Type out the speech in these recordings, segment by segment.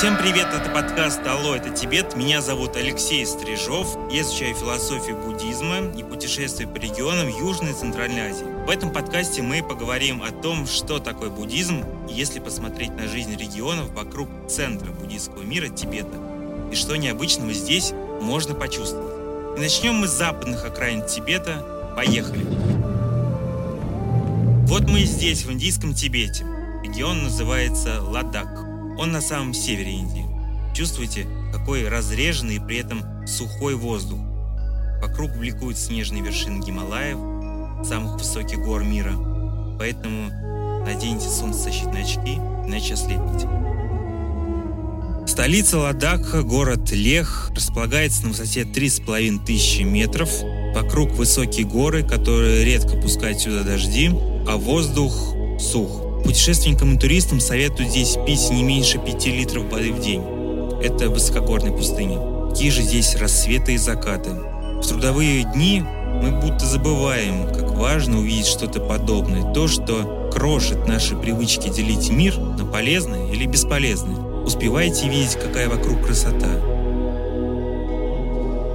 Всем привет, это подкаст «Алло, это Тибет». Меня зовут Алексей Стрижов. Я изучаю философию буддизма и путешествую по регионам Южной и Центральной Азии. В этом подкасте мы поговорим о том, что такое буддизм, если посмотреть на жизнь регионов вокруг центра буддийского мира Тибета, и что необычного здесь можно почувствовать. И начнем мы с западных окраин Тибета. Поехали! Вот мы здесь, в индийском Тибете. Регион называется Ладак. Он на самом севере Индии. Чувствуете, какой разреженный и при этом сухой воздух. Вокруг бликуют снежные вершины Гималаев, самых высоких гор мира. Поэтому наденьте солнцезащитные очки, иначе ослепнете. Столица Ладакха, город Лех, располагается на высоте 3,5 тысячи метров. Вокруг высокие горы, которые редко пускают сюда дожди, а воздух сух. Путешественникам и туристам советую здесь пить не меньше 5 литров воды в день. Это высокогорная пустыня. Какие же здесь рассветы и закаты. В трудовые дни мы будто забываем, как важно увидеть что-то подобное. То, что крошит наши привычки делить мир на полезное или бесполезное. Успеваете видеть, какая вокруг красота.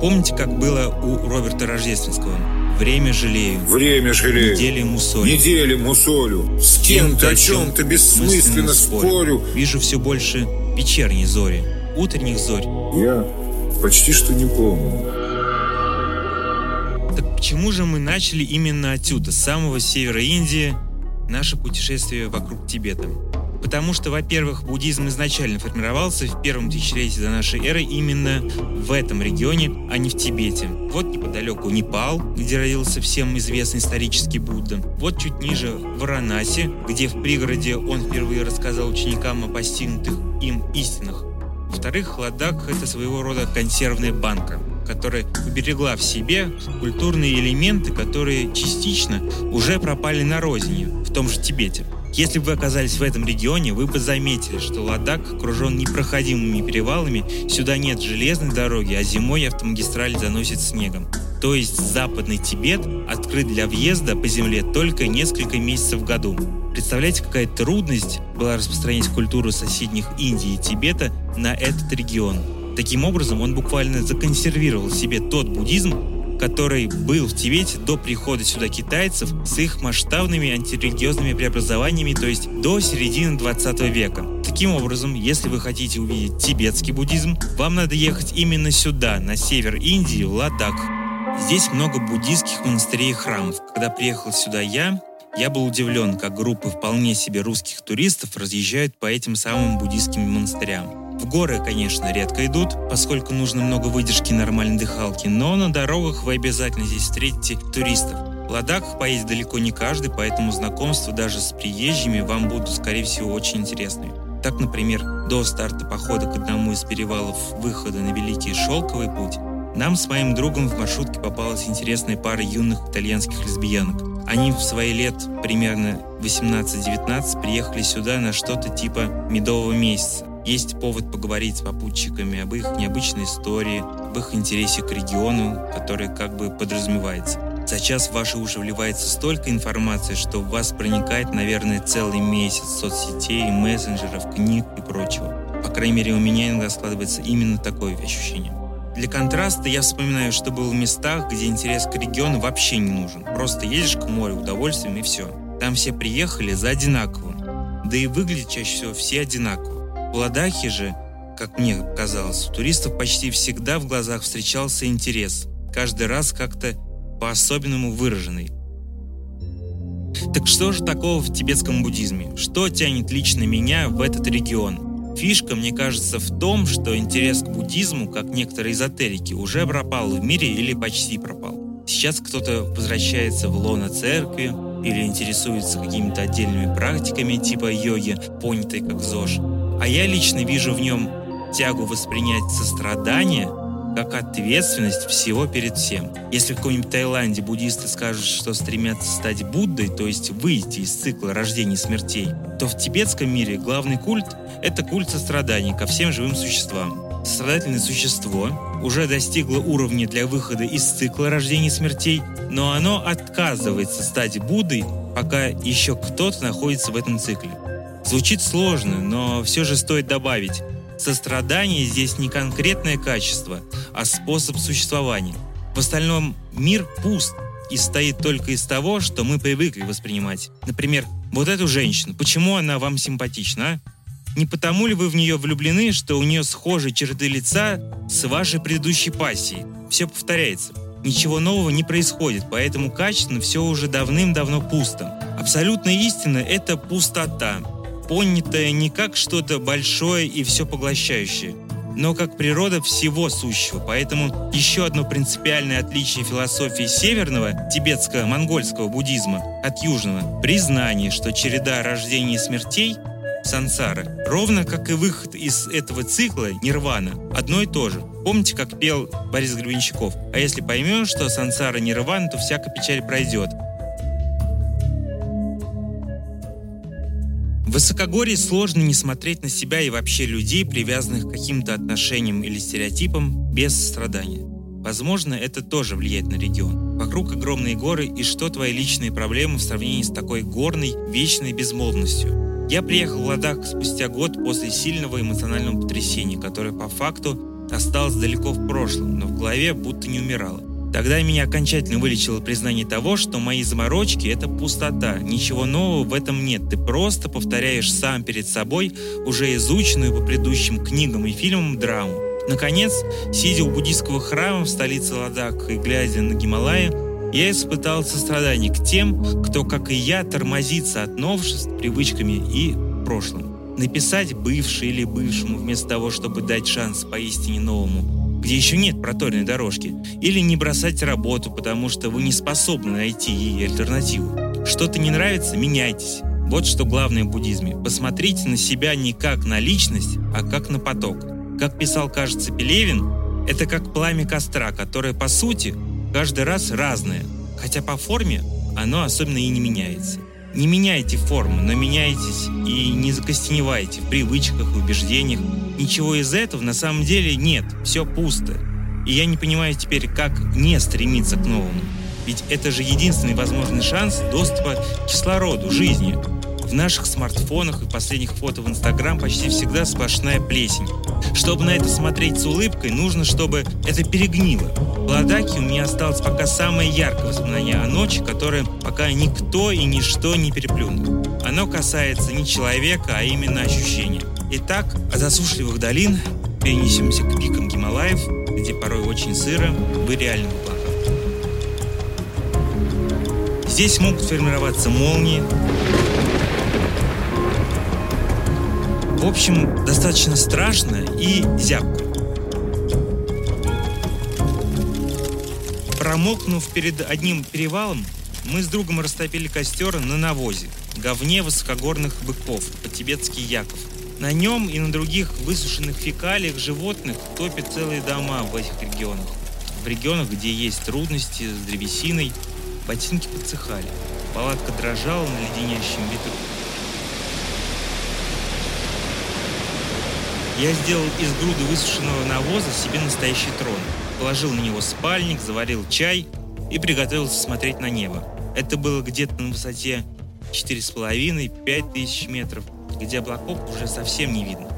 Помните, как было у Роберта Рождественского? Время жалею. Время жалею. Недели мусолю. Недели мусолю. С кем-то о чем-то бессмысленно спорю. Вижу все больше вечерней зори, утренних зорь. Я почти что не помню. Так почему же мы начали именно отсюда, с самого севера Индии, наше путешествие вокруг Тибета? Потому что, во-первых, буддизм изначально формировался в первом тысячелетии до нашей эры именно в этом регионе, а не в Тибете. Вот неподалеку Непал, где родился всем известный исторический Будда. Вот чуть ниже Варанаси, где в пригороде он впервые рассказал ученикам о постигнутых им истинах. Во-вторых, Ладак – это своего рода консервная банка, которая уберегла в себе культурные элементы, которые частично уже пропали на родине, в том же Тибете. Если бы вы оказались в этом регионе, вы бы заметили, что Ладак окружен непроходимыми перевалами, сюда нет железной дороги, а зимой автомагистраль заносит снегом. То есть западный Тибет открыт для въезда по земле только несколько месяцев в году. Представляете, какая трудность была распространять культуру соседних Индии и Тибета на этот регион. Таким образом, он буквально законсервировал себе тот буддизм, который был в Тибете до прихода сюда китайцев с их масштабными антирелигиозными преобразованиями, то есть до середины 20 века. Таким образом, если вы хотите увидеть тибетский буддизм, вам надо ехать именно сюда, на север Индии, в Ладак. Здесь много буддийских монастырей и храмов. Когда приехал сюда я, я был удивлен, как группы вполне себе русских туристов разъезжают по этим самым буддийским монастырям. В горы, конечно, редко идут, поскольку нужно много выдержки нормальной дыхалки, но на дорогах вы обязательно здесь встретите туристов. В Ладак поедет далеко не каждый, поэтому знакомства даже с приезжими вам будут, скорее всего, очень интересными. Так, например, до старта похода к одному из перевалов выхода на Великий Шелковый путь нам с моим другом в маршрутке попалась интересная пара юных итальянских лесбиянок. Они в свои лет, примерно 18-19, приехали сюда на что-то типа медового месяца. Есть повод поговорить с попутчиками об их необычной истории, об их интересе к региону, который как бы подразумевается. За час в ваши уши вливается столько информации, что в вас проникает, наверное, целый месяц соцсетей, мессенджеров, книг и прочего. По крайней мере, у меня иногда складывается именно такое ощущение. Для контраста я вспоминаю, что был в местах, где интерес к региону вообще не нужен. Просто едешь к морю, удовольствием и все. Там все приехали за одинаковым. Да и выглядят чаще всего все одинаково. В же, как мне казалось, у туристов почти всегда в глазах встречался интерес, каждый раз как-то по-особенному выраженный. Так что же такого в тибетском буддизме? Что тянет лично меня в этот регион? Фишка, мне кажется, в том, что интерес к буддизму, как некоторые эзотерики, уже пропал в мире или почти пропал. Сейчас кто-то возвращается в лоно церкви или интересуется какими-то отдельными практиками типа йоги, понятой как ЗОЖ. А я лично вижу в нем тягу воспринять сострадание как ответственность всего перед всем. Если в каком-нибудь Таиланде буддисты скажут, что стремятся стать Буддой, то есть выйти из цикла рождений и смертей, то в тибетском мире главный культ – это культ сострадания ко всем живым существам. Сострадательное существо уже достигло уровня для выхода из цикла рождений и смертей, но оно отказывается стать Буддой, пока еще кто-то находится в этом цикле. Звучит сложно, но все же стоит добавить. Сострадание здесь не конкретное качество, а способ существования. В остальном мир пуст и стоит только из того, что мы привыкли воспринимать. Например, вот эту женщину. Почему она вам симпатична, а? Не потому ли вы в нее влюблены, что у нее схожие черты лица с вашей предыдущей пассией? Все повторяется. Ничего нового не происходит, поэтому качественно все уже давным-давно пусто. Абсолютная истина – это пустота, понятая не как что-то большое и все поглощающее, но как природа всего сущего. Поэтому еще одно принципиальное отличие философии северного тибетско-монгольского буддизма от южного – признание, что череда рождений и смертей – сансара. Ровно как и выход из этого цикла, нирвана, одно и то же. Помните, как пел Борис Гребенщиков? А если поймешь, что сансара нирвана, то всякая печаль пройдет. Высокогорье сложно не смотреть на себя и вообще людей, привязанных к каким-то отношениям или стереотипам, без страдания. Возможно, это тоже влияет на регион. Вокруг огромные горы, и что твои личные проблемы в сравнении с такой горной, вечной безмолвностью? Я приехал в Ладак спустя год после сильного эмоционального потрясения, которое по факту осталось далеко в прошлом, но в голове будто не умирало. Тогда меня окончательно вылечило признание того, что мои заморочки – это пустота, ничего нового в этом нет, ты просто повторяешь сам перед собой уже изученную по предыдущим книгам и фильмам драму. Наконец, сидя у буддийского храма в столице Ладак и глядя на Гималаи, я испытал сострадание к тем, кто, как и я, тормозится от новшеств, привычками и прошлым. Написать бывший или бывшему вместо того, чтобы дать шанс поистине новому, где еще нет проторенной дорожки, или не бросать работу, потому что вы не способны найти ей альтернативу. Что-то не нравится – меняйтесь. Вот что главное в буддизме. Посмотрите на себя не как на личность, а как на поток. Как писал, кажется, Пелевин, это как пламя костра, которое, по сути, каждый раз разное, хотя по форме оно особенно и не меняется. Не меняйте форму, но меняйтесь и не закостеневайте в привычках убеждениях. Ничего из этого на самом деле нет, все пусто. И я не понимаю теперь, как не стремиться к новому. Ведь это же единственный возможный шанс доступа к кислороду, жизни, в наших смартфонах и последних фото в Инстаграм почти всегда сплошная плесень. Чтобы на это смотреть с улыбкой, нужно, чтобы это перегнило. В Ладаке у меня осталось пока самое яркое воспоминание о ночи, которое пока никто и ничто не переплюнул. Оно касается не человека, а именно ощущения. Итак, от засушливых долин перенесемся к пикам Гималаев, где порой очень сыро, в реальных облаках. Здесь могут формироваться молнии, общем, достаточно страшно и зябко. Промокнув перед одним перевалом, мы с другом растопили костер на навозе, говне высокогорных быков, по-тибетски яков. На нем и на других высушенных фекалиях животных топят целые дома в этих регионах. В регионах, где есть трудности с древесиной, ботинки подсыхали. Палатка дрожала на леденящем ветру. Я сделал из груды высушенного навоза себе настоящий трон. Положил на него спальник, заварил чай и приготовился смотреть на небо. Это было где-то на высоте 4,5-5 тысяч метров, где облаков уже совсем не видно.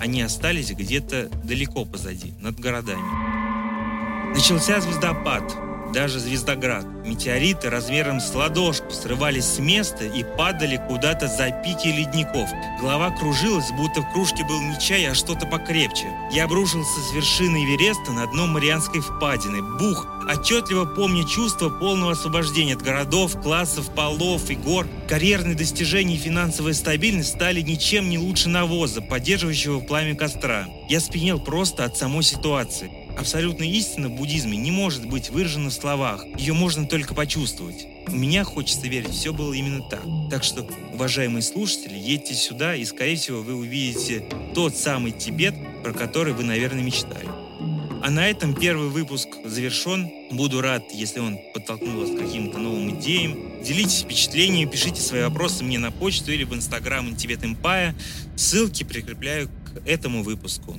Они остались где-то далеко позади, над городами. Начался звездопад, даже Звездоград. Метеориты размером с ладошку срывались с места и падали куда-то за пики ледников. Голова кружилась, будто в кружке был не чай, а что-то покрепче. Я обрушился с вершины Эвереста на дно Марианской впадины. Бух! Отчетливо помню чувство полного освобождения от городов, классов, полов и гор. Карьерные достижения и финансовая стабильность стали ничем не лучше навоза, поддерживающего пламя костра. Я спинел просто от самой ситуации. Абсолютная истина в буддизме не может быть выражена в словах, ее можно только почувствовать. У меня хочется верить, все было именно так. Так что, уважаемые слушатели, едьте сюда, и, скорее всего, вы увидите тот самый Тибет, про который вы, наверное, мечтали. А на этом первый выпуск завершен. Буду рад, если он подтолкнул вас к каким-то новым идеям. Делитесь впечатлениями, пишите свои вопросы мне на почту или в инстаграм Tibet Empire. Ссылки прикрепляю к этому выпуску.